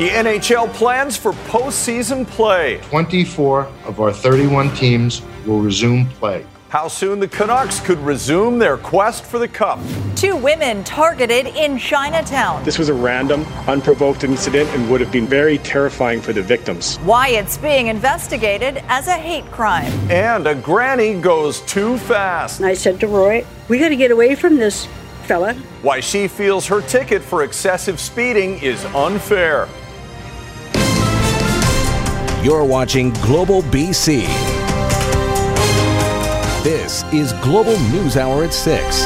The NHL plans for postseason play. 24 of our 31 teams will resume play. How soon the Canucks could resume their quest for the Cup. Two women targeted in Chinatown. This was a random, unprovoked incident and would have been very terrifying for the victims. Why it's being investigated as a hate crime. And a granny goes too fast. I said to Roy, we got to get away from this fella. Why she feels her ticket for excessive speeding is unfair. You're watching Global BC. This is Global News Hour at 6.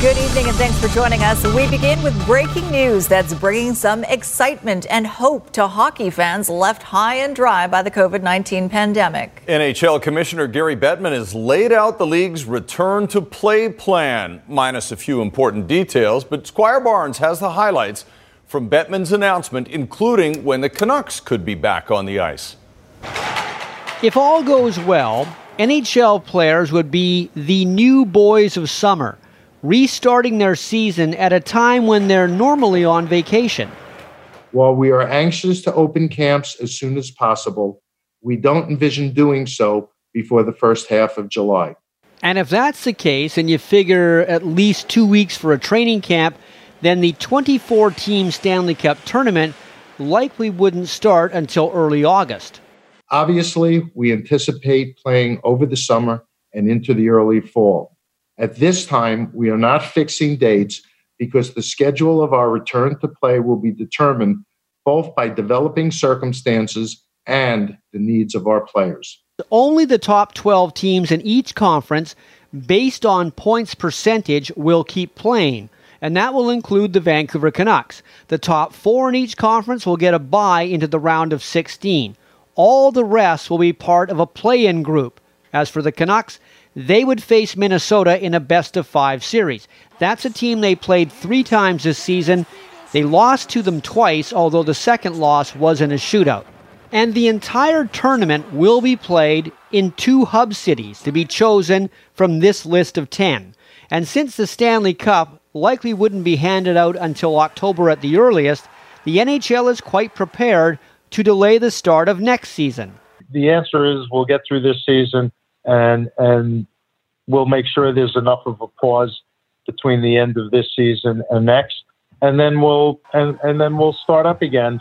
Good evening and thanks for joining us. We begin with breaking news that's bringing some excitement and hope to hockey fans left high and dry by the COVID 19 pandemic. NHL Commissioner Gary Bettman has laid out the league's return to play plan, minus a few important details, but Squire Barnes has the highlights from Bettman's announcement, including when the Canucks could be back on the ice. If all goes well, NHL players would be the new boys of summer restarting their season at a time when they're normally on vacation. While we are anxious to open camps as soon as possible, we don't envision doing so before the first half of July. And if that's the case, and you figure at least two weeks for a training camp, then the 24 team Stanley Cup tournament likely wouldn't start until early August. Obviously, we anticipate playing over the summer and into the early fall. At this time, we are not fixing dates because the schedule of our return to play will be determined both by developing circumstances and the needs of our players. Only the top 12 teams in each conference, based on points percentage, will keep playing, and that will include the Vancouver Canucks. The top four in each conference will get a bye into the round of 16. All the rest will be part of a play in group. As for the Canucks, they would face Minnesota in a best of five series. That's a team they played three times this season. They lost to them twice, although the second loss was in a shootout. And the entire tournament will be played in two hub cities to be chosen from this list of 10. And since the Stanley Cup likely wouldn't be handed out until October at the earliest, the NHL is quite prepared to delay the start of next season. The answer is we'll get through this season and and we'll make sure there's enough of a pause between the end of this season and next, and then we'll and, and then we'll start up again.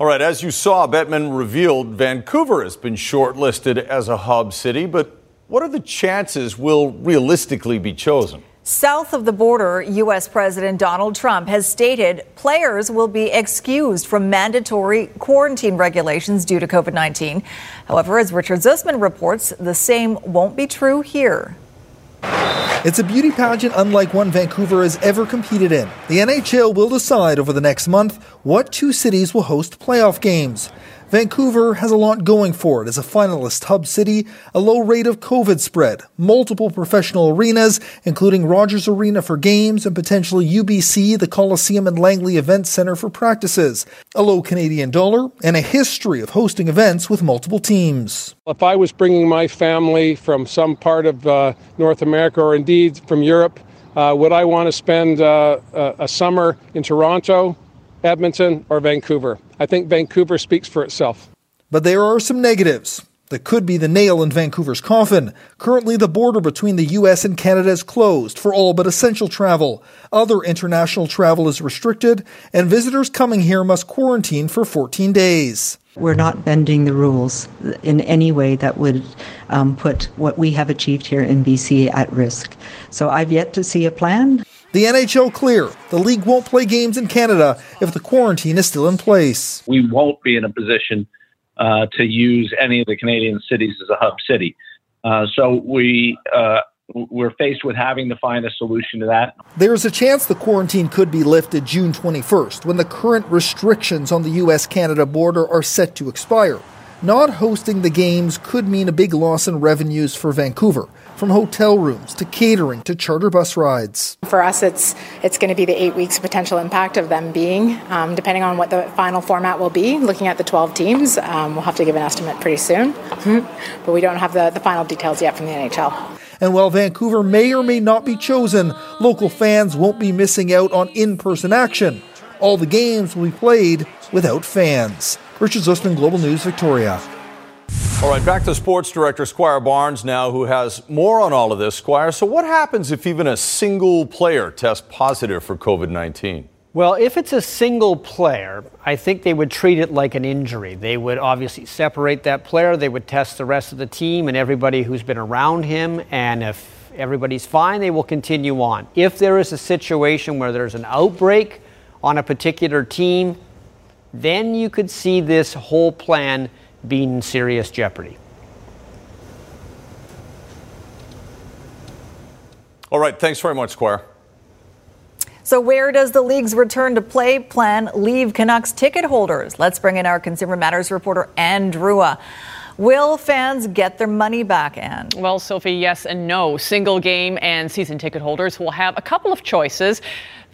All right, as you saw, Bettman revealed Vancouver has been shortlisted as a hub city, but what are the chances we'll realistically be chosen? South of the border, U.S. President Donald Trump has stated players will be excused from mandatory quarantine regulations due to COVID 19. However, as Richard Zussman reports, the same won't be true here. It's a beauty pageant unlike one Vancouver has ever competed in. The NHL will decide over the next month what two cities will host playoff games. Vancouver has a lot going for it as a finalist hub city, a low rate of COVID spread, multiple professional arenas, including Rogers Arena for games and potentially UBC, the Coliseum and Langley Event Center for practices, a low Canadian dollar, and a history of hosting events with multiple teams. If I was bringing my family from some part of uh, North America or indeed from Europe, uh, would I want to spend uh, a summer in Toronto, Edmonton, or Vancouver? I think Vancouver speaks for itself. But there are some negatives. That could be the nail in Vancouver's coffin. Currently, the border between the U.S. and Canada is closed for all but essential travel. Other international travel is restricted, and visitors coming here must quarantine for 14 days. We're not bending the rules in any way that would um, put what we have achieved here in BC at risk. So I've yet to see a plan. The NHL clear. The league won't play games in Canada if the quarantine is still in place. We won't be in a position uh, to use any of the Canadian cities as a hub city. Uh, so we uh, we're faced with having to find a solution to that. There's a chance the quarantine could be lifted June 21st when the current restrictions on the US Canada border are set to expire. Not hosting the games could mean a big loss in revenues for Vancouver from hotel rooms to catering to charter bus rides. For us, it's it's going to be the eight weeks potential impact of them being, um, depending on what the final format will be. Looking at the 12 teams, um, we'll have to give an estimate pretty soon, but we don't have the, the final details yet from the NHL. And while Vancouver may or may not be chosen, local fans won't be missing out on in person action. All the games will be played without fans. Richard Zussman, Global News, Victoria. All right, back to sports director Squire Barnes now, who has more on all of this. Squire, so what happens if even a single player tests positive for COVID 19? Well, if it's a single player, I think they would treat it like an injury. They would obviously separate that player, they would test the rest of the team and everybody who's been around him, and if everybody's fine, they will continue on. If there is a situation where there's an outbreak on a particular team, then you could see this whole plan being in serious jeopardy. All right, thanks very much, Squire. So, where does the league's return to play plan leave Canucks ticket holders? Let's bring in our Consumer Matters reporter, Anne Drewa. Will fans get their money back, Anne? Well, Sophie, yes and no. Single game and season ticket holders will have a couple of choices.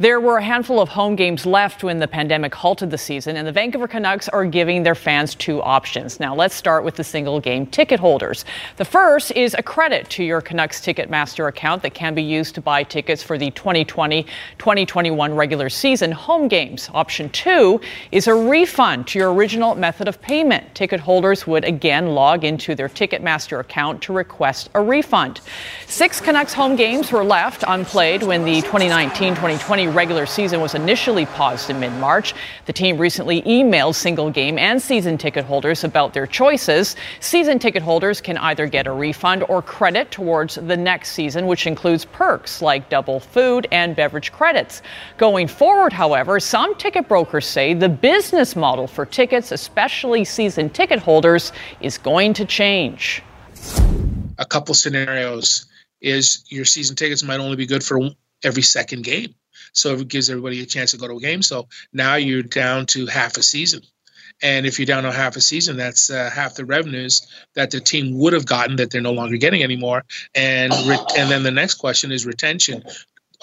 There were a handful of home games left when the pandemic halted the season, and the Vancouver Canucks are giving their fans two options. Now, let's start with the single game ticket holders. The first is a credit to your Canucks Ticketmaster account that can be used to buy tickets for the 2020 2021 regular season home games. Option two is a refund to your original method of payment. Ticket holders would again log into their Ticketmaster account to request a refund. Six Canucks home games were left unplayed when the 2019 2020 regular season was initially paused in mid March. The team recently emailed single game and season ticket holders about their choices. Season ticket holders can either get a refund or credit towards the next season, which includes perks like double food and beverage credits. Going forward, however, some ticket brokers say the business model for tickets, especially season ticket holders, is going to change. A couple scenarios is your season tickets might only be good for every second game. So it gives everybody a chance to go to a game. So now you're down to half a season. And if you're down to half a season, that's uh, half the revenues that the team would have gotten that they're no longer getting anymore. And re- and then the next question is retention.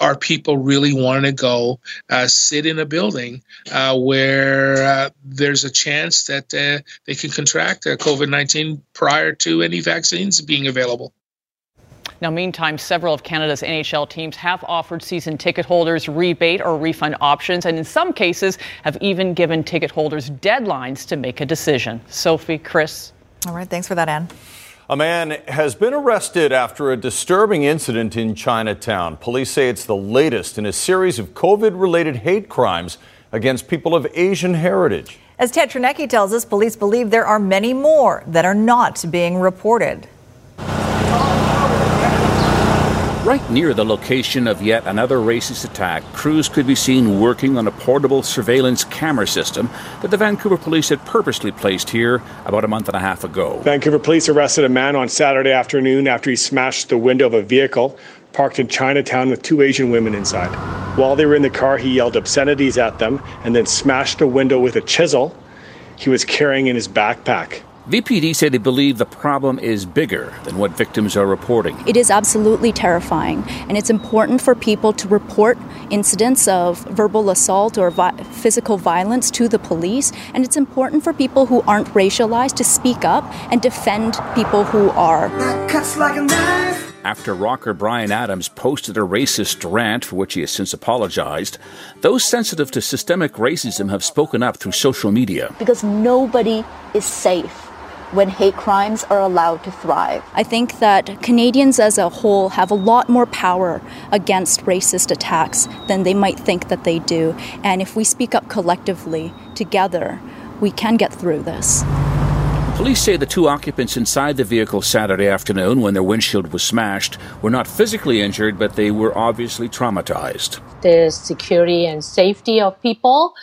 Are people really wanting to go uh, sit in a building uh, where uh, there's a chance that uh, they can contract uh, COVID 19 prior to any vaccines being available? Now, meantime, several of Canada's NHL teams have offered season ticket holders rebate or refund options, and in some cases have even given ticket holders deadlines to make a decision. Sophie, Chris. All right, thanks for that, Anne. A man has been arrested after a disturbing incident in Chinatown. Police say it's the latest in a series of COVID related hate crimes against people of Asian heritage. As Ted Chernecki tells us, police believe there are many more that are not being reported. Right near the location of yet another racist attack, crews could be seen working on a portable surveillance camera system that the Vancouver police had purposely placed here about a month and a half ago. Vancouver police arrested a man on Saturday afternoon after he smashed the window of a vehicle parked in Chinatown with two Asian women inside. While they were in the car, he yelled obscenities at them and then smashed the window with a chisel he was carrying in his backpack. VPD say they believe the problem is bigger than what victims are reporting. It is absolutely terrifying, and it's important for people to report incidents of verbal assault or vi- physical violence to the police, and it's important for people who aren't racialized to speak up and defend people who are. After rocker Bryan Adams posted a racist rant for which he has since apologized, those sensitive to systemic racism have spoken up through social media. Because nobody is safe when hate crimes are allowed to thrive. I think that Canadians as a whole have a lot more power against racist attacks than they might think that they do. And if we speak up collectively, together, we can get through this. Police say the two occupants inside the vehicle Saturday afternoon when their windshield was smashed were not physically injured, but they were obviously traumatized. The security and safety of people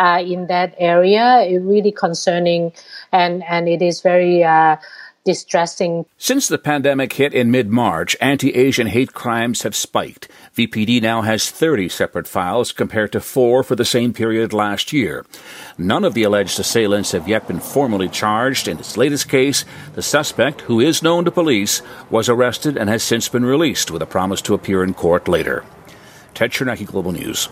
uh, in that area is really concerning, and and it is very. Uh, distressing. Since the pandemic hit in mid March, anti Asian hate crimes have spiked. VPD now has 30 separate files compared to four for the same period last year. None of the alleged assailants have yet been formally charged. In its latest case, the suspect, who is known to police, was arrested and has since been released with a promise to appear in court later. Ted Chernecki, Global News.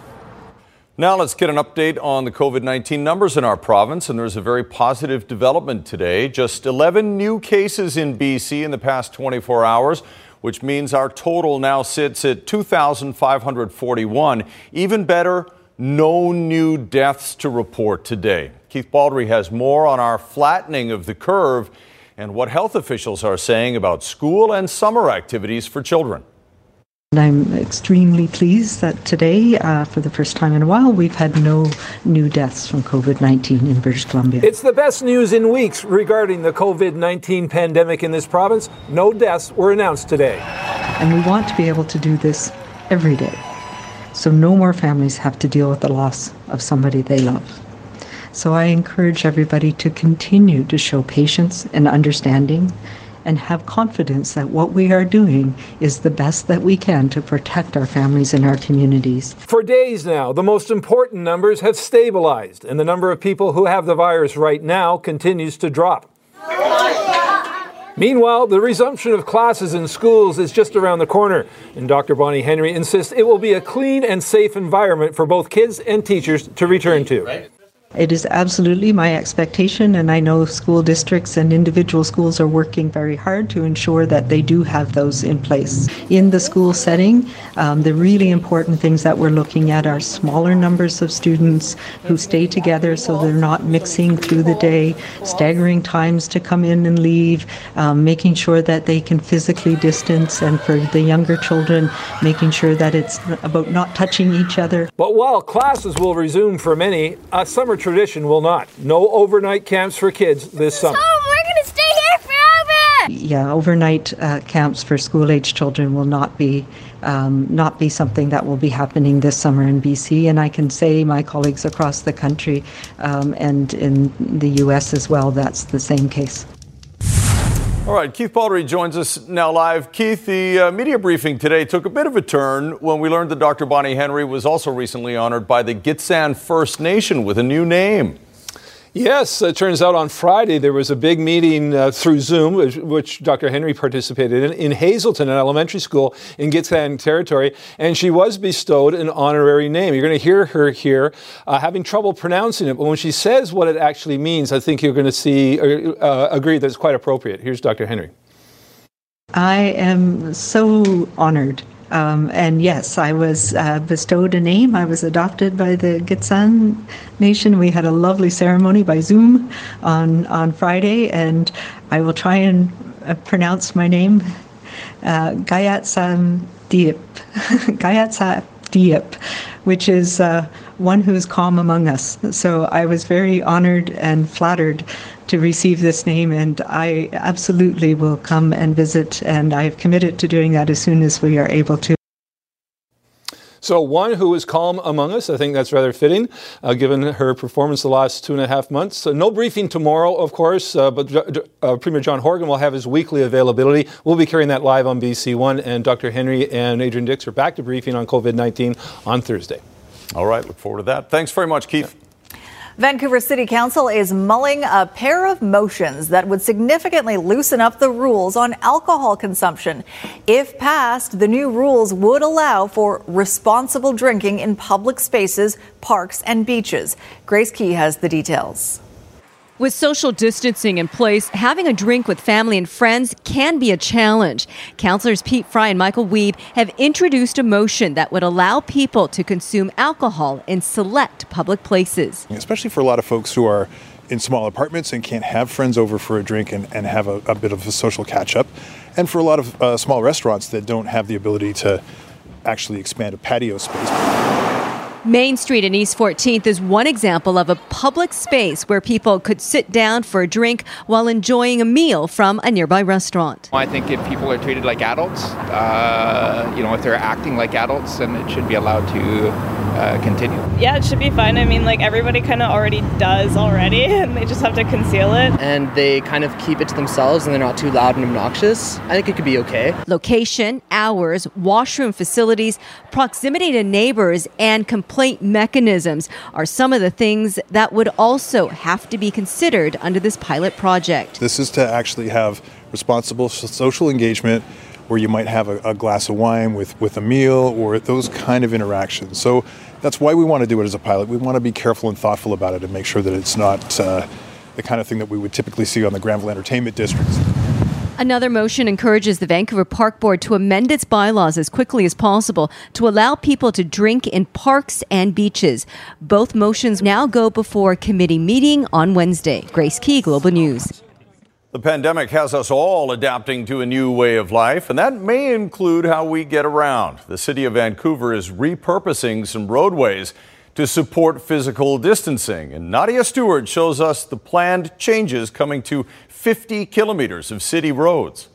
Now let's get an update on the COVID 19 numbers in our province. And there's a very positive development today. Just 11 new cases in BC in the past 24 hours, which means our total now sits at 2,541. Even better, No new deaths to report today. Keith Baldry has more on our flattening of the curve and what health officials are saying about school and summer activities for children. And I'm extremely pleased that today, uh, for the first time in a while, we've had no new deaths from COVID 19 in British Columbia. It's the best news in weeks regarding the COVID 19 pandemic in this province. No deaths were announced today. And we want to be able to do this every day. So no more families have to deal with the loss of somebody they love. So I encourage everybody to continue to show patience and understanding and have confidence that what we are doing is the best that we can to protect our families and our communities. For days now, the most important numbers have stabilized, and the number of people who have the virus right now continues to drop. Meanwhile, the resumption of classes in schools is just around the corner, and Dr. Bonnie Henry insists it will be a clean and safe environment for both kids and teachers to return to. It is absolutely my expectation, and I know school districts and individual schools are working very hard to ensure that they do have those in place. In the school setting, um, the really important things that we're looking at are smaller numbers of students who stay together so they're not mixing through the day, staggering times to come in and leave, um, making sure that they can physically distance, and for the younger children, making sure that it's about not touching each other. But while classes will resume for many, a summer tradition will not. No overnight camps for kids this summer. we're gonna stay here forever. Yeah, overnight uh, camps for school-age children will not be um, not be something that will be happening this summer in BC. And I can say my colleagues across the country um, and in the U.S. as well, that's the same case. All right, Keith Baldry joins us now live. Keith, the uh, media briefing today took a bit of a turn when we learned that Dr. Bonnie Henry was also recently honored by the Gitxsan First Nation with a new name. Yes, it turns out on Friday there was a big meeting uh, through Zoom, which, which, Dr. Henry participated in, in Hazelton, an elementary school in Gitxsan territory, and she was bestowed an honorary name. You're going to hear her here uh, having trouble pronouncing it, but when she says what it actually means, I think you're going to see, uh, uh, agree that it's quite appropriate. Here's Dr. Henry. I am so honored um, and yes, I was uh, bestowed a name. I was adopted by the Gitxsan Nation. We had a lovely ceremony by Zoom on, on Friday, and I will try and uh, pronounce my name uh, Gayatsam Diep. Gayatsam Diep, which is uh, one who is calm among us. So I was very honored and flattered to receive this name, and I absolutely will come and visit, and I have committed to doing that as soon as we are able to. So, one who is calm among us, I think that's rather fitting, uh, given her performance the last two and a half months. So no briefing tomorrow, of course, uh, but uh, Premier John Horgan will have his weekly availability. We'll be carrying that live on BC One, and Dr. Henry and Adrian Dix are back to briefing on COVID 19 on Thursday. All right, look forward to that. Thanks very much, Keith. Yeah. Vancouver City Council is mulling a pair of motions that would significantly loosen up the rules on alcohol consumption. If passed, the new rules would allow for responsible drinking in public spaces, parks, and beaches. Grace Ke has the details. With social distancing in place, having a drink with family and friends can be a challenge. Councillors Pete Fry and Michael Wiebe have introduced a motion that would allow people to consume alcohol in select public places. Especially for a lot of folks who are in small apartments and can't have friends over for a drink and, and have a, a bit of a social catch up. And for a lot of uh, small restaurants that don't have the ability to actually expand a patio space. Main Street in East 14th is one example of a public space where people could sit down for a drink while enjoying a meal from a nearby restaurant. I think if people are treated like adults, uh, you know, if they're acting like adults, then it should be allowed to uh, continue. Yeah, it should be fine. I mean, like everybody kind of already does already, and they just have to conceal it. And they kind of keep it to themselves and they're not too loud and obnoxious. I think it could be okay. Location, hours, washroom facilities, proximity to neighbors, and complaint mechanisms are some of the things that would also have to be considered under this pilot project. This is to actually have responsible social engagement where you might have a, a, glass of wine with, with a meal or those kind of interactions. So that's why we want to do it as a pilot. We want to be careful and thoughtful about it and make sure that it's not uh, the kind of thing that we would typically see on the Granville Entertainment Districts. Another motion encourages the Vancouver Park Board to amend its bylaws as quickly as possible to allow people to drink in parks and beaches. Both motions now go before committee meeting on Wednesday. Grace Ke, Global News. The pandemic has us all adapting to a new way of life, and that may include how we get around. The city of Vancouver is repurposing some roadways to support physical distancing, and Nadia Stewart shows us the planned changes coming to 50 kilometers of city roads.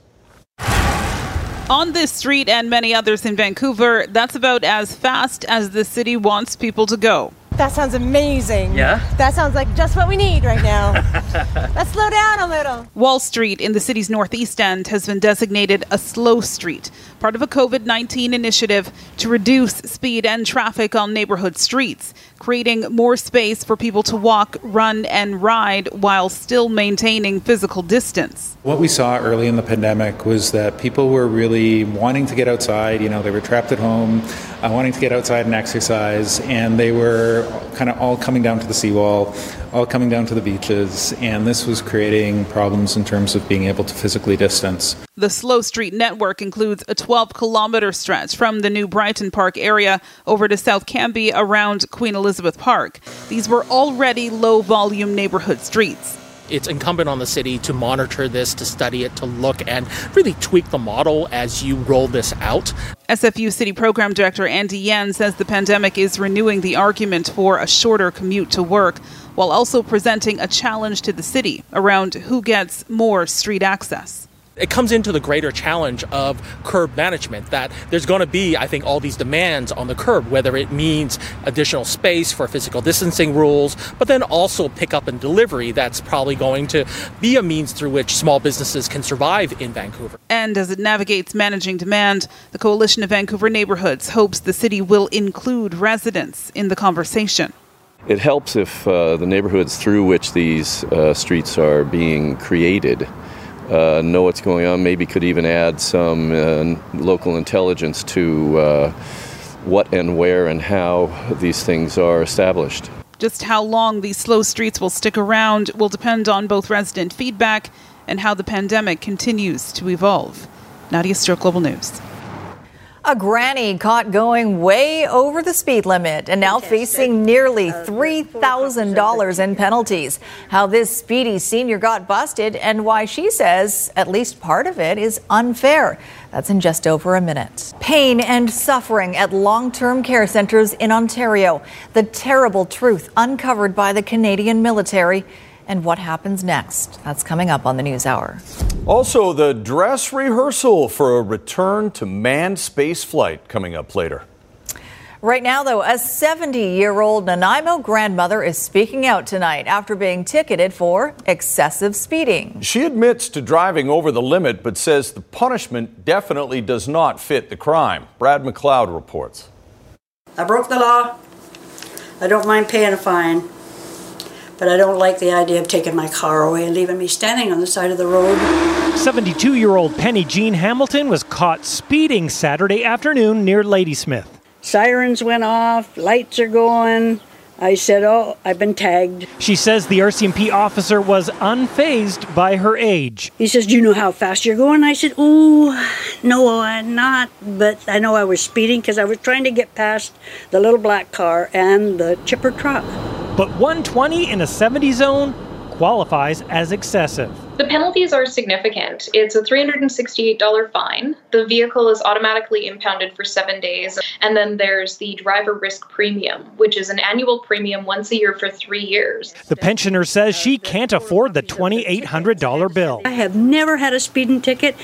On this street and many others in Vancouver, that's about as fast as the city wants people to go. That sounds amazing. Yeah? That sounds like just what we need right now. Let's slow down a little. Wall Street in the city's northeast end has been designated a slow street, part of a COVID 19 initiative to reduce speed and traffic on neighborhood streets, creating more space for people to walk, run, and ride while still maintaining physical distance. What we saw early in the pandemic was that people were really wanting to get outside. You know, they were trapped at home, uh, wanting to get outside and exercise, and they were kind of all coming down to the seawall, all coming down to the beaches, and this was creating problems in terms of being able to physically distance. The Slow Street Network includes a 12 kilometer stretch from the new Brighton Park area over to South Cambie around Queen Elizabeth Park. These were already low volume neighborhood streets it's incumbent on the city to monitor this, to study it, to look and really tweak the model as you roll this out. SFU City Program Director Andy Yan says the pandemic is renewing the argument for a shorter commute to work while also presenting a challenge to the city around who gets more street access it comes into the greater challenge of curb management that there's going to be, I think, all these demands on the curb, whether it means additional space for physical distancing rules, but then also pickup and delivery. That's probably going to be a means through which small businesses can survive in Vancouver. And as it navigates managing demand, the Coalition of Vancouver Neighborhoods hopes the city will include residents in the conversation. It helps if uh, the neighborhoods through which these uh, streets are being created uh, know what's going on, maybe could even add some uh, local intelligence to uh, what and where and how these things are established. Just how long these slow streets will stick around will depend on both resident feedback and how the pandemic continues to evolve. Nadia Stewart, Global News. A granny caught going way over the speed limit and now facing nearly $3,000 in penalties. How this speedy senior got busted and why she says at least part of it is unfair. That's in just over a minute. Pain and suffering at long term care centers in Ontario. The terrible truth uncovered by the Canadian military and what happens next. That's coming up on the News Hour. Also, the dress rehearsal for a return to manned space flight coming up later. Right now, though, a 70 year old Nanaimo grandmother is speaking out tonight after being ticketed for excessive speeding. She admits to driving over the limit, but says the punishment definitely does not fit the crime. Brad McLeod reports. I broke the law. I don't mind paying a fine but I don't like the idea of taking my car away and leaving me standing on the side of the road. 72 year old Penny Jean Hamilton was caught speeding Saturday afternoon near Ladysmith. Sirens went off, lights are going. I said, Oh, I've been tagged. She says the RCMP officer was unfazed by her age. He says, Do you know how fast you're going? I said, Oh, no, I'm not. But I know I was speeding because I was trying to get past the little black car and the chipper truck. But 120 in a 70 zone qualifies as excessive. The penalties are significant. It's a $368 fine. The vehicle is automatically impounded for seven days. And then there's the driver risk premium, which is an annual premium once a year for three years. The pensioner says she can't afford the $2,800 bill. I have never had a speeding ticket.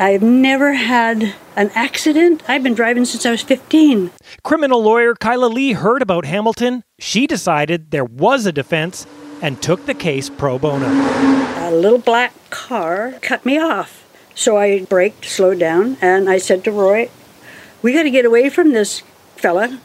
I've never had an accident. I've been driving since I was 15. Criminal lawyer Kyla Lee heard about Hamilton. She decided there was a defense and took the case pro bono. A little black car cut me off. So I braked, slowed down, and I said to Roy, We got to get away from this fella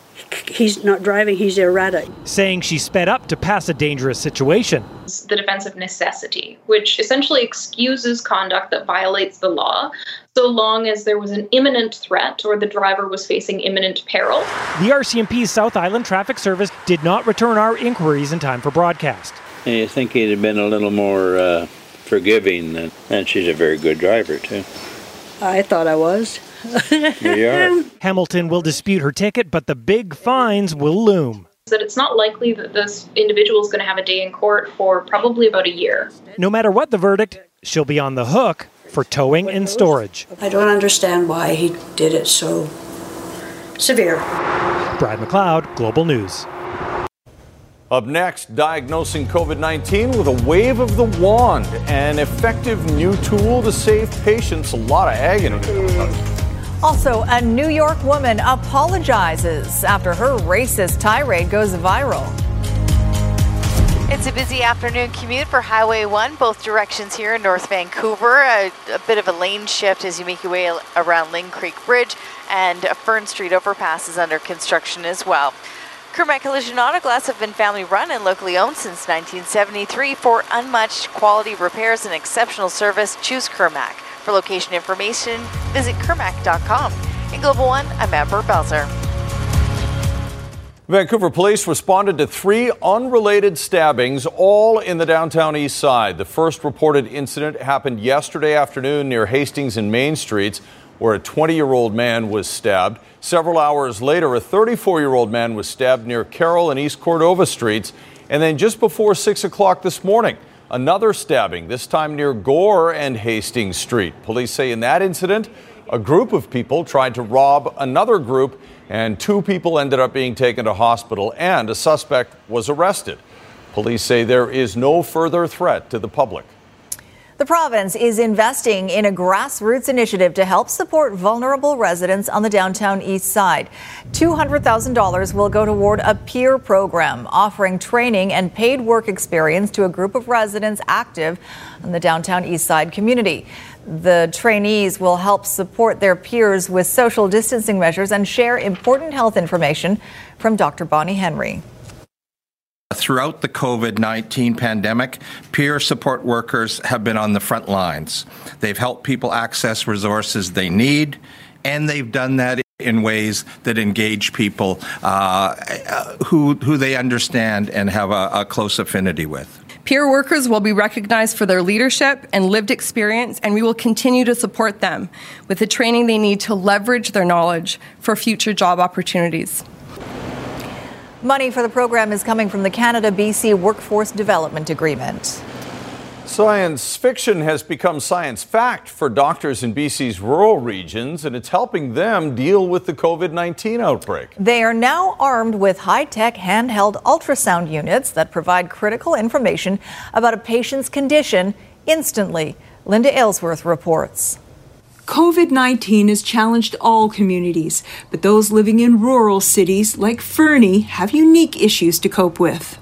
he's not driving, he's erratic. Saying she sped up to pass a dangerous situation. The defense of necessity, which essentially excuses conduct that violates the law so long as there was an imminent threat or the driver was facing imminent peril. The RCMP's South Island Traffic Service did not return our inquiries in time for broadcast. You think he'd have been a little more uh, forgiving, and, and she's a very good driver, too. I thought I was. You are. Hamilton will dispute her ticket, but the big fines will loom. That it's not likely that this individual is going to have a day in court for probably about a year. No matter what the verdict, she'll be on the hook for towing and storage. I don't understand why he did it so severe. Brad McLeod, Global News. Up next, diagnosing COVID 19 with a wave of the wand, an effective new tool to save patients a lot of agony. Also, a New York woman apologizes after her racist tirade goes viral. It's a busy afternoon commute for Highway 1, both directions here in North Vancouver. A, a, bit of a lane shift as you make your way around Lynn Creek Bridge, and a Fern Street overpass is under construction as well. Kermac Collision Auto Glass have been family run and locally owned since 1973. For unmatched quality repairs and exceptional service, choose Kermac. For location information, visit kermac.com. In Global One, I'm Amber Belzer. Vancouver police responded to three unrelated stabbings, all in the downtown east side. The first reported incident happened yesterday afternoon near Hastings and Main Streets, where a 20 year old man was stabbed. Several hours later, a 34 year old man was stabbed near Carroll and East Cordova Streets. And then just before 6 o'clock this morning, another stabbing, this time near Gore and Hastings Street. Police say in that incident, a group of people tried to rob another group, and two people ended up being taken to hospital, and a suspect was arrested. Police say there is no further threat to the public. The province is investing in a grassroots initiative to help support vulnerable residents on the downtown east side. $200,000 will go toward a peer program offering training and paid work experience to a group of residents active in the downtown east side community. The trainees will help support their peers with social distancing measures and share important health information from Dr. Bonnie Henry. Throughout the COVID 19 pandemic, peer support workers have been on the front lines. They've helped people access resources they need, and they've done that in ways that engage people uh, who, who they understand and have a, a close affinity with. Peer workers will be recognized for their leadership and lived experience, and we will continue to support them with the training they need to leverage their knowledge for future job opportunities. Money for the program is coming from the Canada BC Workforce Development Agreement. Science fiction has become science fact for doctors in BC's rural regions, and it's helping them deal with the COVID 19 outbreak. They are now armed with high tech handheld ultrasound units that provide critical information about a patient's condition instantly. Linda Aylesworth reports. COVID 19 has challenged all communities, but those living in rural cities like Fernie have unique issues to cope with.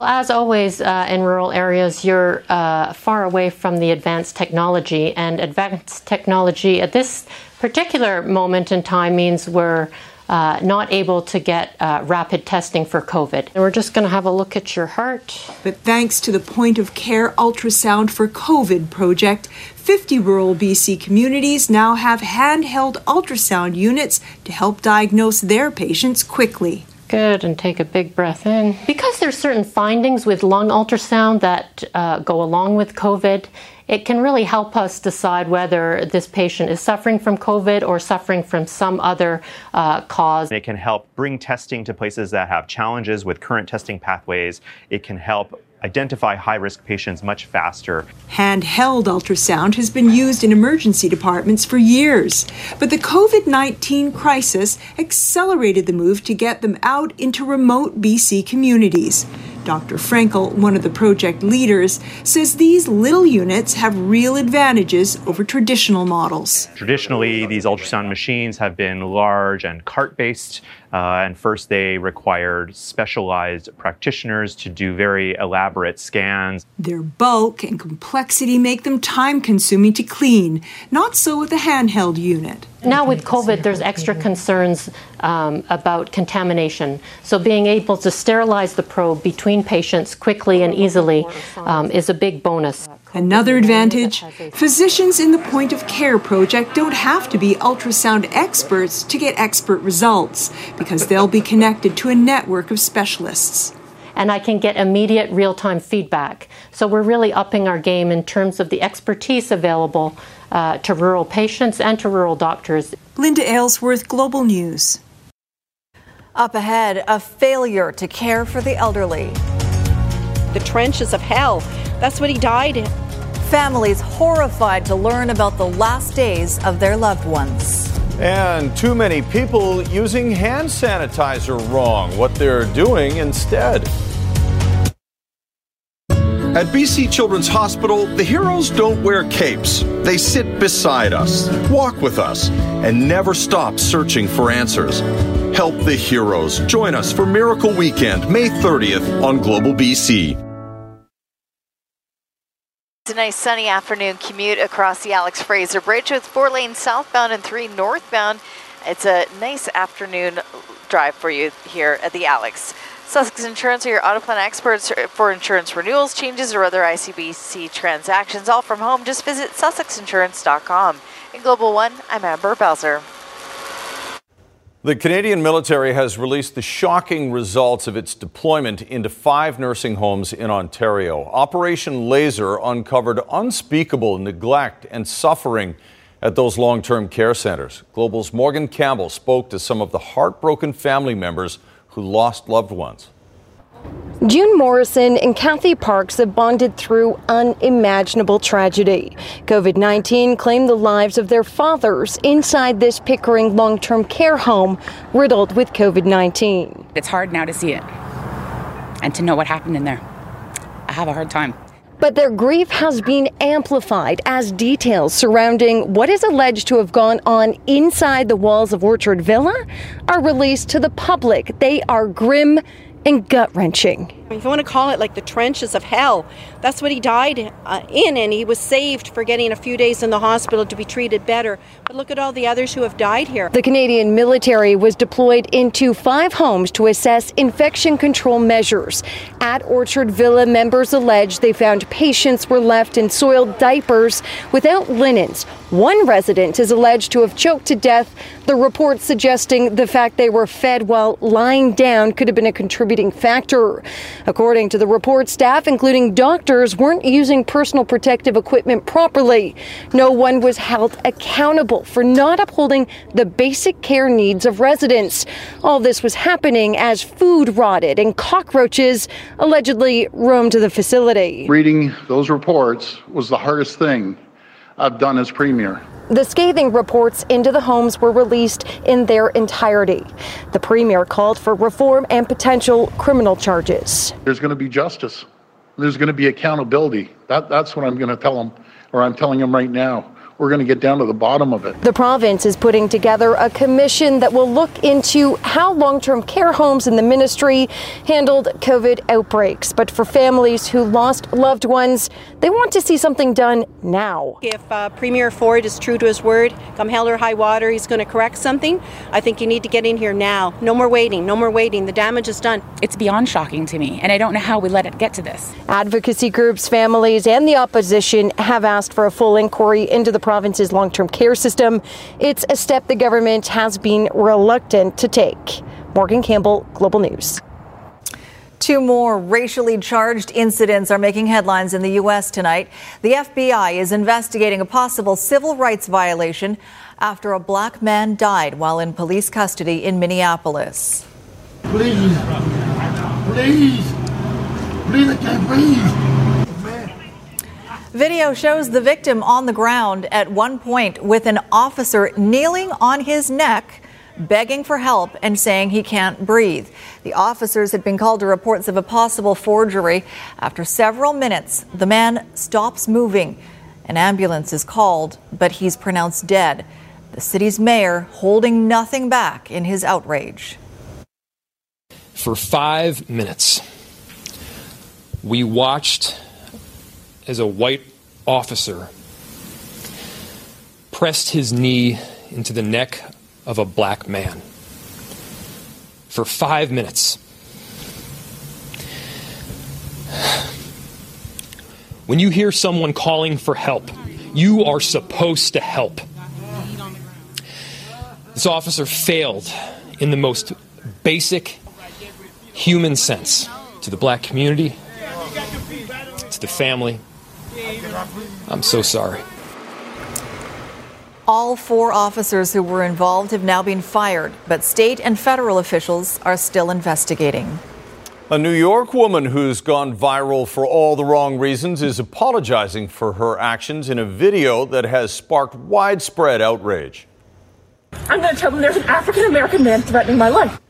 As always, uh, in rural areas, you're uh, far away from the advanced technology, and advanced technology at this particular moment in time means we're uh, not able to get uh, rapid testing for COVID. And we're just going to have a look at your heart. But thanks to the Point of Care Ultrasound for COVID project, 50 rural BC communities now have handheld ultrasound units to help diagnose their patients quickly. Good, and take a big breath in. Because there's certain findings with lung ultrasound that uh, go along with COVID, it can really help us decide whether this patient is suffering from COVID or suffering from some other uh, cause. It can help bring testing to places that have challenges with current testing pathways. It can help identify high risk patients much faster. Handheld ultrasound has been used in emergency departments for years, but the COVID 19 crisis accelerated the move to get them out into remote BC communities. Dr. Frankel, one of the project leaders, says these little units have real advantages over traditional models. Traditionally, these ultrasound machines have been large and cart based. Uh, and first, they required specialized practitioners to do very elaborate scans. Their bulk and complexity make them time consuming to clean, not so with a handheld unit. Now, with COVID, there's extra concerns um, about contamination. So, being able to sterilize the probe between patients quickly and easily um, is a big bonus. Another advantage physicians in the Point of Care project don't have to be ultrasound experts to get expert results because they'll be connected to a network of specialists. and I can get immediate real time feedback. So we're really upping our game in terms of the expertise available uh, to rural patients and to rural doctors. Linda Aylesworth, Global News. Up ahead, a failure to care for the elderly. The trenches of hell. That's what he died in. Families horrified to learn about the last days of their loved ones. And too many people using hand sanitizer wrong, what they're doing instead. At BC Children's Hospital, the heroes don't wear capes. They sit beside us, walk with us, and never stop searching for answers. Help the heroes. Join us for Miracle Weekend, May 30th on Global BC. It's a nice sunny afternoon commute across the Alex Fraser Bridge with four lanes southbound and three northbound. It's a nice afternoon drive for you here at the Alex. Sussex Insurance are your auto plan experts for insurance renewals, changes, or other ICBC transactions, all from home. Just visit sussexinsurance.com. In Global One, I'm Amber Belzer. The Canadian military has released the shocking results of its deployment into five nursing homes in Ontario. Operation Laser uncovered unspeakable neglect and suffering at those long term care centers. Global's Morgan Campbell spoke to some of the heartbroken family members who lost loved ones. June Morrison and Kathy Parks have bonded through unimaginable tragedy. COVID 19 claimed the lives of their fathers inside this Pickering long term care home riddled with COVID 19. It's hard now to see it and to know what happened in there. I have a hard time. But their grief has been amplified as details surrounding what is alleged to have gone on inside the walls of Orchard Villa are released to the public. They are grim and gut wrenching. If you want to call it like the trenches of hell, that's what he died uh, in, and he was saved for getting a few days in the hospital to be treated better. But look at all the others who have died here. The Canadian military was deployed into five homes to assess infection control measures. At Orchard Villa, members allege they found patients were left in soiled diapers without linens. One resident is alleged to have choked to death. The report suggesting the fact they were fed while lying down could have been a contributing factor. According to the report, staff, including doctors, weren't using personal protective equipment properly. No one was held accountable for not upholding the basic care needs of residents. All this was happening as food rotted and cockroaches allegedly roamed the facility. Reading those reports was the hardest thing I've done as Premier. The scathing reports into the homes were released in their entirety. The Premier called for reform and potential criminal charges. There's going to be justice. There's going to be accountability. That, that's what I'm going to tell them, or I'm telling them right now. We're going to get down to the bottom of it. The province is putting together a commission that will look into how long term care homes in the ministry handled COVID outbreaks. But for families who lost loved ones, they want to see something done now. If uh, Premier Ford is true to his word, come hell or high water, he's going to correct something. I think you need to get in here now. No more waiting. No more waiting. The damage is done. It's beyond shocking to me, and I don't know how we let it get to this. Advocacy groups, families, and the opposition have asked for a full inquiry into the province's long term care system. It's a step the government has been reluctant to take. Morgan Campbell, Global News. Two more racially charged incidents are making headlines in the U.S. tonight. The FBI is investigating a possible civil rights violation after a black man died while in police custody in Minneapolis. Please, please, please, I can't breathe. Video shows the victim on the ground at one point with an officer kneeling on his neck, begging for help and saying he can't breathe. The officers had been called to reports of a possible forgery. After several minutes, the man stops moving. An ambulance is called, but he's pronounced dead. The city's mayor holding nothing back in his outrage. For five minutes, we watched as a white officer pressed his knee into the neck of a black man. For five minutes. When you hear someone calling for help, you are supposed to help. This officer failed in the most basic human sense. to the black community, to the family. I'm so sorry. All four officers who were involved have now been fired, but state and federal officials are still investigating. A New York woman who's gone viral for all the wrong reasons is apologizing for her actions in a video that has sparked widespread outrage. I'm going to tell them there's an African American man threatening my life.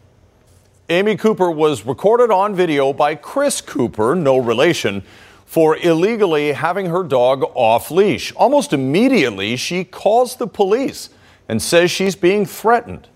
Amy Cooper was recorded on video by Chris Cooper, no relation, for illegally having her dog off leash. Almost immediately, she calls the police and says she's being threatened.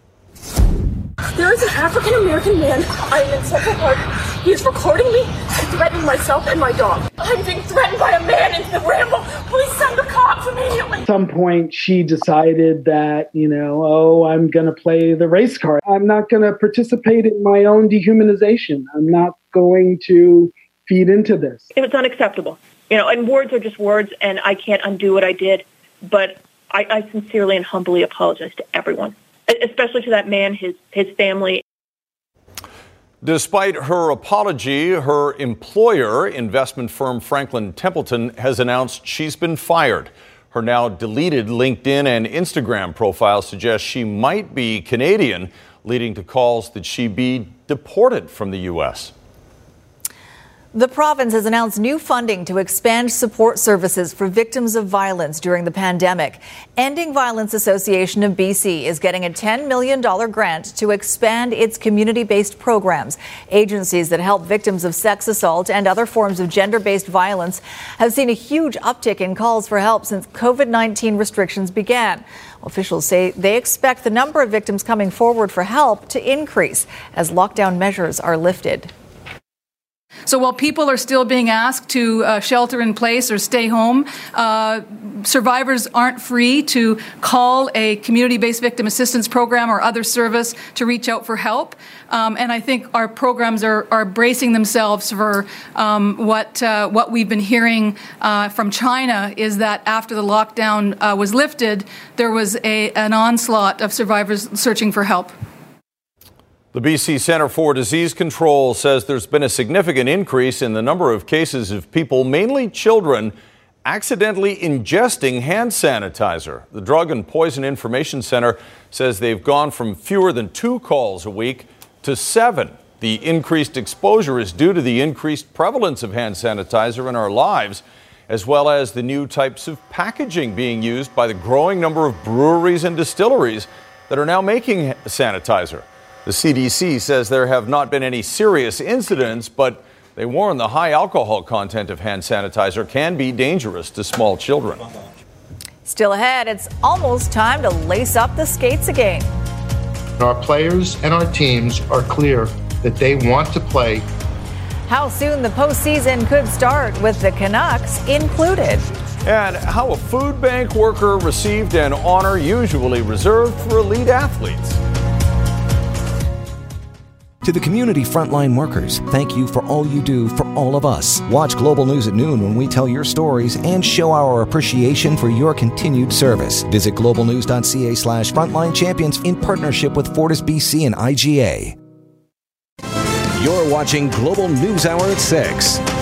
There is an African American man. I am in Central Park. He is recording me and threatening myself and my dog. I'm being threatened by a man in the ramble. Please send the cops immediately. At some point, she decided that, you know, oh, I'm going to play the race card. I'm not going to participate in my own dehumanization. I'm not going to feed into this. It was unacceptable. You know, and words are just words, and I can't undo what I did. But I, I sincerely and humbly apologize to everyone, especially to that man, his his family. Despite her apology, her employer, investment firm Franklin Templeton, has announced she's been fired. Her now deleted LinkedIn and Instagram profile suggests she might be Canadian, leading to calls that she be deported from the U.S. The province has announced new funding to expand support services for victims of violence during the pandemic. Ending Violence Association of BC is getting a $10 million grant to expand its community based programs. Agencies that help victims of sex assault and other forms of gender based violence have seen a huge uptick in calls for help since COVID 19 restrictions began. Officials say they expect the number of victims coming forward for help to increase as lockdown measures are lifted. So while people are still being asked to uh, shelter in place or stay home, uh, survivors aren't free to call a community based victim assistance program or other service to reach out for help. Um, and I think our programs are, are bracing themselves for um, what, uh, what we've been hearing uh, from China is that after the lockdown uh, was lifted, there was a, an onslaught of survivors searching for help. The BC Centre for Disease Control says there's been a significant increase in the number of cases of people, mainly children, accidentally ingesting hand sanitizer. The Drug and Poison Information Center says they've gone from fewer than two calls a week to seven. The increased exposure is due to the increased prevalence of hand sanitizer in our lives, as well as the new types of packaging being used by the growing number of breweries and distilleries that are now making sanitizer. The CDC says there have not been any serious incidents, but they warn the high alcohol content of hand sanitizer can be dangerous to small children. Still ahead, it's almost time to lace up the skates again. Our players and our teams are clear that they want to play. How soon the postseason could start with the Canucks included. And how a food bank worker received an honor usually reserved for elite athletes. To the community frontline workers, thank you for all you do for all of us. Watch Global News at noon when we tell your stories and show our appreciation for your continued service. Visit globalnews.ca slash frontline champions in partnership with Fortis BC and IGA. You're watching Global News Hour at 6.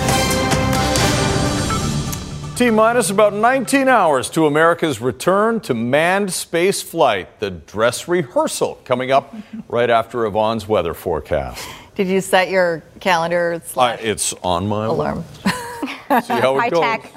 T minus about 19 hours to America's return to manned space flight. The dress rehearsal coming up right after Yvonne's weather forecast. Did you set your calendar? Uh, it's on my alarm. See how it High goes. tech.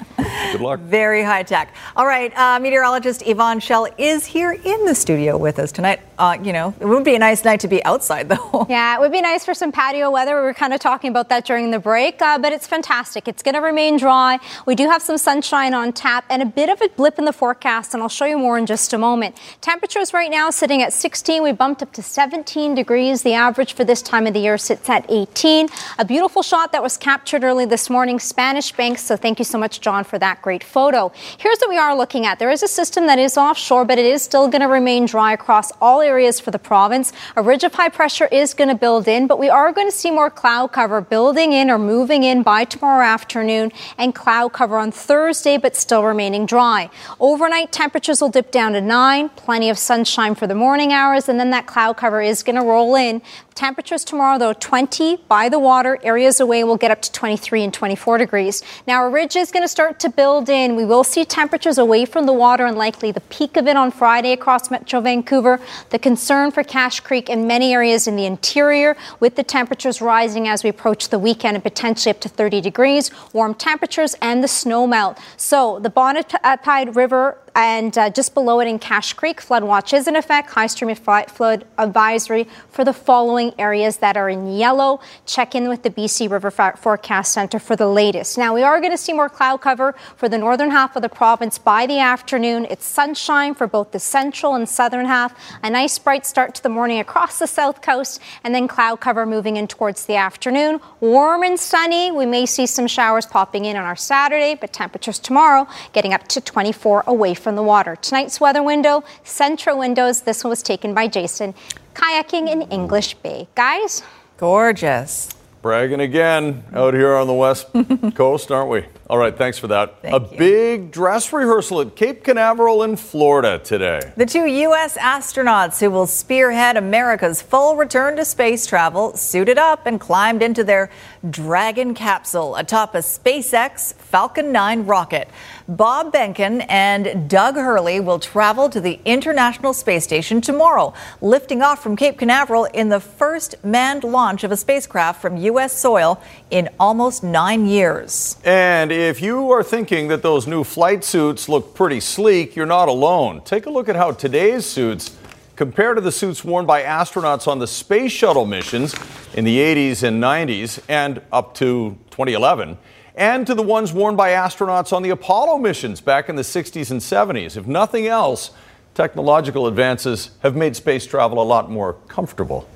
Good luck. Very high tech. All right, uh, meteorologist Yvonne Schalle is here in the studio with us tonight. Uh, you know, it would be a nice night to be outside, though. Yeah, it would be nice for some patio weather. We were kind of talking about that during the break, uh, but it's fantastic. It's going to remain dry. We do have some sunshine on tap and a bit of a blip in the forecast, and I'll show you more in just a moment. Temperatures right now sitting at 16. We bumped up to 17 degrees. The average for this time of the year sits at 18. A beautiful shot that was captured early this morning, Spanish So thank you so much, John, for that great photo. Here's what we are looking at. There is a system that is offshore, but it is still going to remain dry across all areas for the province. A ridge of high pressure is going to build in, but we are going to see more cloud cover building in or moving in by tomorrow afternoon and cloud cover on Thursday, but still remaining dry. Overnight temperatures will dip down to nine, plenty of sunshine for the morning hours, and then that cloud cover is going to roll in. Temperatures tomorrow, though, 20 by the water. Areas away will get up to 23 and 24 degrees. Now, a ridge is going to start to build in. We will see temperatures away from the water and likely the peak of it on Friday across Metro Vancouver. The concern for Cache Creek and many areas in the interior with the temperatures rising as we approach the weekend and potentially up to 30 degrees, warm temperatures and the snow melt. So the Bonaparte River and uh, just below it in Cache Creek, flood watch is in effect. High stream flood advisory for the following areas that are in yellow. Check in with the BC River Forecast Center for the latest. Now, we are going to see more cloud cover for the northern half of the province by the afternoon. It's sunshine for both the central and southern half. A nice bright start to the morning across the south coast, and then cloud cover moving in towards the afternoon. Warm and sunny. We may see some showers popping in on our Saturday, but temperatures tomorrow getting up to 24 away from the water. Tonight's weather window, central windows. This one was taken by Jason. Kayaking in English Bay. Guys? Gorgeous. Bragging again out here on the west coast, aren't we? All right, thanks for that. Thank a you. big dress rehearsal at Cape Canaveral in Florida today. The two U.S. astronauts who will spearhead America's full return to space travel suited up and climbed into their Dragon capsule atop a SpaceX Falcon 9 rocket. Bob Behnken and Doug Hurley will travel to the International Space Station tomorrow, lifting off from Cape Canaveral in the first manned launch of a spacecraft from U.S. soil in almost nine years. And if you are thinking that those new flight suits look pretty sleek, you're not alone. Take a look at how today's suits compare to the suits worn by astronauts on the space shuttle missions in the 80s and 90s and up to 2011, and to the ones worn by astronauts on the Apollo missions back in the 60s and 70s. If nothing else, technological advances have made space travel a lot more comfortable.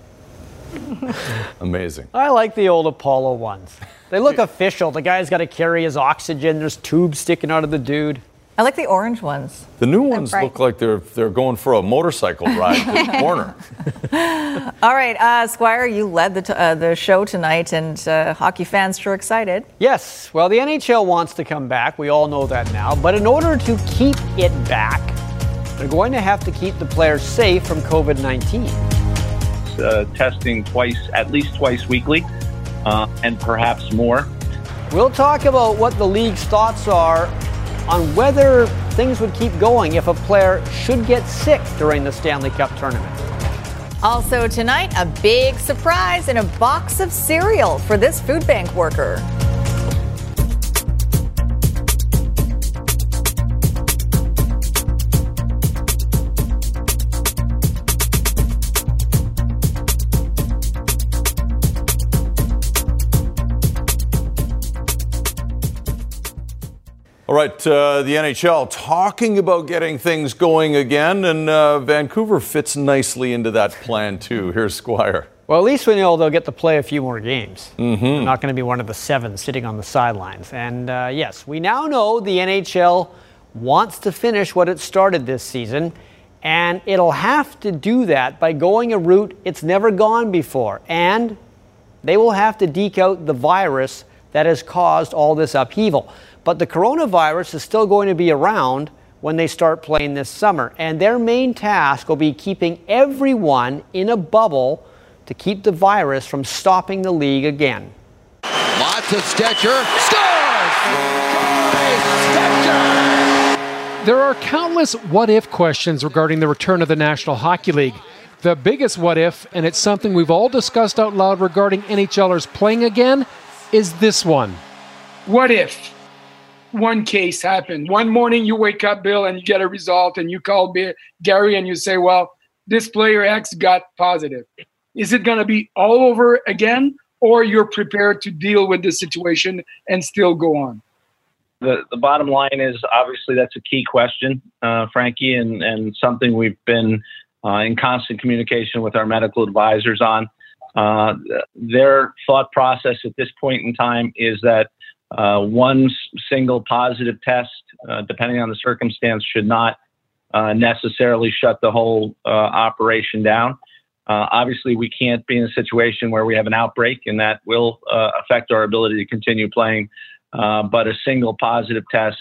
Amazing. I like the old Apollo ones. They look official. The guy's got to carry his oxygen. There's tubes sticking out of the dude. I like the orange ones. The new ones bright. look like they're they're going for a motorcycle ride to the corner. All right, uh, Squire, you led the, t- uh, the show tonight, and uh, hockey fans sure excited. Yes, well, the NHL wants to come back. We all know that now. But in order to keep it back, they're going to have to keep the players safe from COVID 19. Uh, testing twice, at least twice weekly, uh, and perhaps more. We'll talk about what the league's thoughts are on whether things would keep going if a player should get sick during the Stanley Cup tournament. Also, tonight, a big surprise in a box of cereal for this food bank worker. All right, uh, the NHL talking about getting things going again, and uh, Vancouver fits nicely into that plan too. Here's Squire. Well, at least we know they'll get to play a few more games. Mm-hmm. They're not going to be one of the seven sitting on the sidelines. And uh, yes, we now know the NHL wants to finish what it started this season, and it'll have to do that by going a route it's never gone before. And they will have to deke out the virus that has caused all this upheaval. But the coronavirus is still going to be around when they start playing this summer. And their main task will be keeping everyone in a bubble to keep the virus from stopping the league again. Lots of Stecher. Scores! Corey Stecher! There are countless what if questions regarding the return of the National Hockey League. The biggest what if, and it's something we've all discussed out loud regarding NHLers playing again, is this one. What if one case happened? One morning you wake up, Bill, and you get a result, and you call Gary and you say, Well, this player X got positive. Is it going to be all over again, or you're prepared to deal with the situation and still go on? The, the bottom line is obviously that's a key question, uh, Frankie, and, and something we've been uh, in constant communication with our medical advisors on. Uh, their thought process at this point in time is that uh, one single positive test, uh, depending on the circumstance, should not uh, necessarily shut the whole uh, operation down. Uh, obviously, we can't be in a situation where we have an outbreak, and that will uh, affect our ability to continue playing. But a single positive test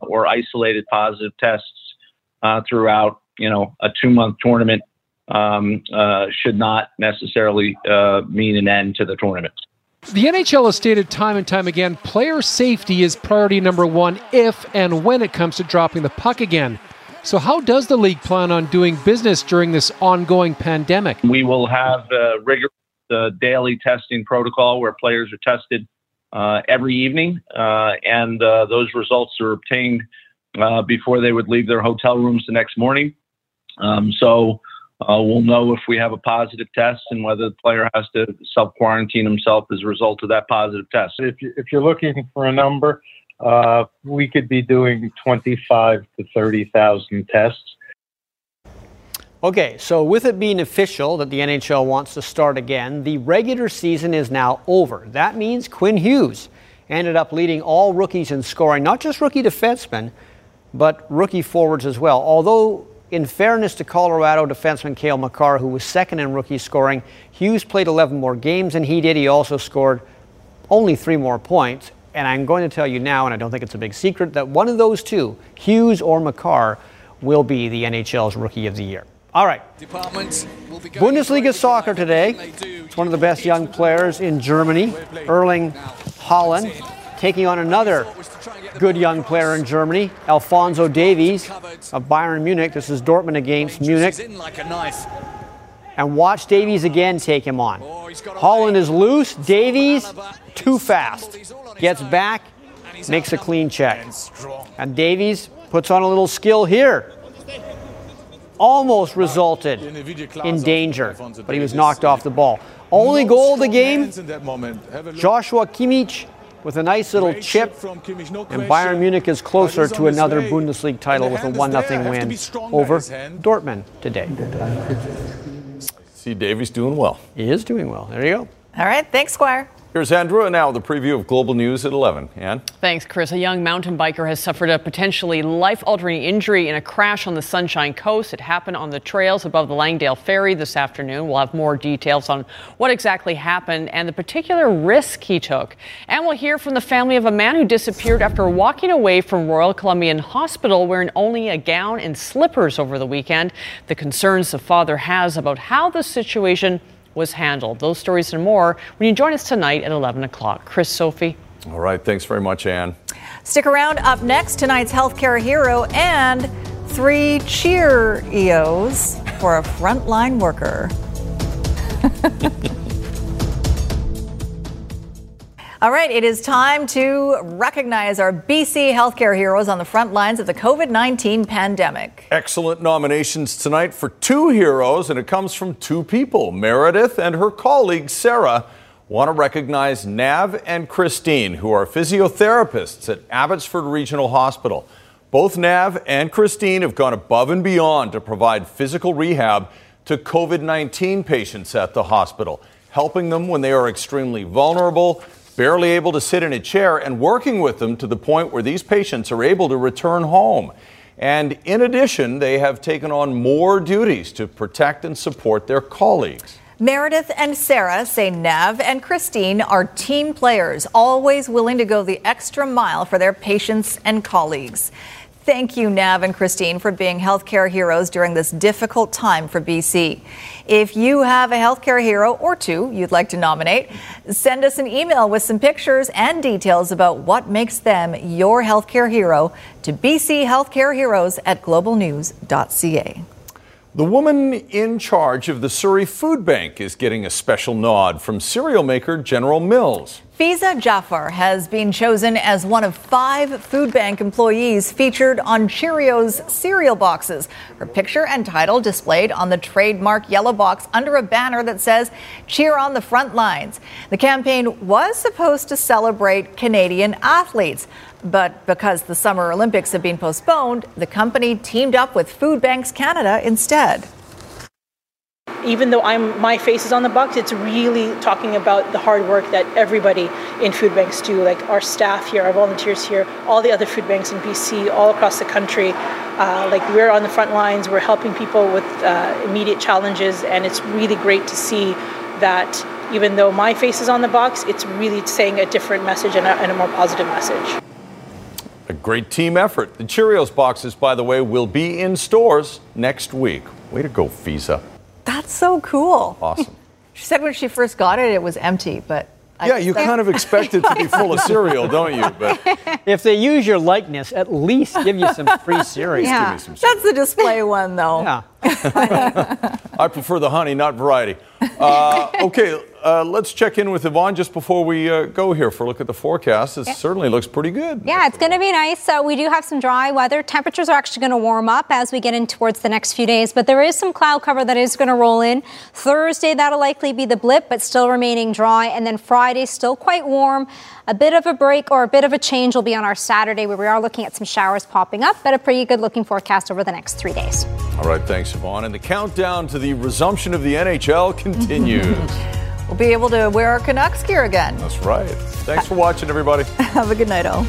or isolated positive tests throughout, you know, a two-month tournament um, should not necessarily mean an end to the tournament. The NHL has stated time and time again player safety is priority number one if and when it comes to dropping the puck again. So, how does the league plan on doing business during this ongoing pandemic? We will have a rigorous uh, daily testing protocol where players are tested uh, every evening, uh, and uh, those results are obtained uh, before they would leave their hotel rooms the next morning. Um, so, uh, we'll know if we have a positive test and whether the player has to self quarantine himself as a result of that positive test. If, you, if you're looking for a number, uh, we could be doing 25 to 30,000 tests. Okay, so with it being official that the NHL wants to start again, the regular season is now over. That means Quinn Hughes ended up leading all rookies in scoring, not just rookie defensemen, but rookie forwards as well. Although in fairness to Colorado defenseman Cale Makar, who was second in rookie scoring, Hughes played 11 more games than he did. He also scored only three more points. And I'm going to tell you now, and I don't think it's a big secret, that one of those two, Hughes or Makar, will be the NHL's Rookie of the Year. All right. Bundesliga soccer today. It's one of the best young players in Germany, Erling Haaland, taking on another good young player in Germany, Alfonso Davies of Bayern Munich. This is Dortmund against Munich. And watch Davies again take him on. Haaland is loose. Davies, too fast. Gets back, makes a clean check. And Davies puts on a little skill here. Almost resulted in danger, but he was knocked off the ball. Only goal of the game Joshua Kimmich with a nice little chip, and Bayern Munich is closer to another Bundesliga title with a 1 0 win over Dortmund today. See, Davies doing well. He is doing well. There you go. All right. Thanks, Squire. Here's Anne Drewa, and now the preview of Global News at 11. Anne? Thanks, Chris. A young mountain biker has suffered a potentially life altering injury in a crash on the Sunshine Coast. It happened on the trails above the Langdale Ferry this afternoon. We'll have more details on what exactly happened and the particular risk he took. And we'll hear from the family of a man who disappeared after walking away from Royal Columbian Hospital wearing only a gown and slippers over the weekend. The concerns the father has about how the situation was handled. Those stories and more when you join us tonight at 11 o'clock. Chris, Sophie. All right. Thanks very much, Anne. Stick around. Up next, tonight's healthcare hero and three Cheerios for a frontline worker. All right, it is time to recognize our BC healthcare heroes on the front lines of the COVID 19 pandemic. Excellent nominations tonight for two heroes, and it comes from two people. Meredith and her colleague Sarah want to recognize Nav and Christine, who are physiotherapists at Abbotsford Regional Hospital. Both Nav and Christine have gone above and beyond to provide physical rehab to COVID 19 patients at the hospital, helping them when they are extremely vulnerable barely able to sit in a chair, and working with them to the point where these patients are able to return home. And in addition, they have taken on more duties to protect and support their colleagues. Meredith and Sarah say Nev and Christine are team players, always willing to go the extra mile for their patients and colleagues. Thank you, Nav and Christine, for being healthcare heroes during this difficult time for BC. If you have a healthcare hero or two you'd like to nominate, send us an email with some pictures and details about what makes them your healthcare hero to BC Healthcare Heroes at globalnews.ca. The woman in charge of the Surrey Food Bank is getting a special nod from cereal maker General Mills. Feeza Jaffer has been chosen as one of five food bank employees featured on Cheerios cereal boxes. Her picture and title displayed on the trademark yellow box under a banner that says, Cheer on the front lines. The campaign was supposed to celebrate Canadian athletes. But because the Summer Olympics have been postponed, the company teamed up with Food Banks Canada instead even though I'm my face is on the box, it's really talking about the hard work that everybody in food banks do, like our staff here, our volunteers here, all the other food banks in BC, all across the country. Uh, like we're on the front lines, we're helping people with uh, immediate challenges, and it's really great to see that even though my face is on the box, it's really saying a different message and a, and a more positive message. A great team effort. The Cheerios boxes, by the way, will be in stores next week. Way to go, Feeza. That's so cool. Awesome. She said when she first got it, it was empty, but I yeah, you kind of expect it to be full of cereal, don't you? But If they use your likeness, at least give you some free cereal. Yeah, that's the display one though. Yeah. I prefer the honey, not variety. Uh, okay, uh, let's check in with Yvonne just before we uh, go here for a look at the forecast. It certainly looks pretty good. Yeah, it's going to be nice. So we do have some dry weather. Temperatures are actually going to warm up as we get in towards the next few days, but there is some cloud cover that is going to roll in. Thursday, that'll likely be the blip, but still remaining dry. And then Friday, still quite warm. A bit of a break or a bit of a change will be on our Saturday, where we are looking at some showers popping up, but a pretty good looking forecast over the next three days. All right, thanks, Yvonne. And the countdown to the resumption of the NHL continues. We'll be able to wear our Canucks gear again. That's right. Thanks for watching, everybody. Have a good night, all.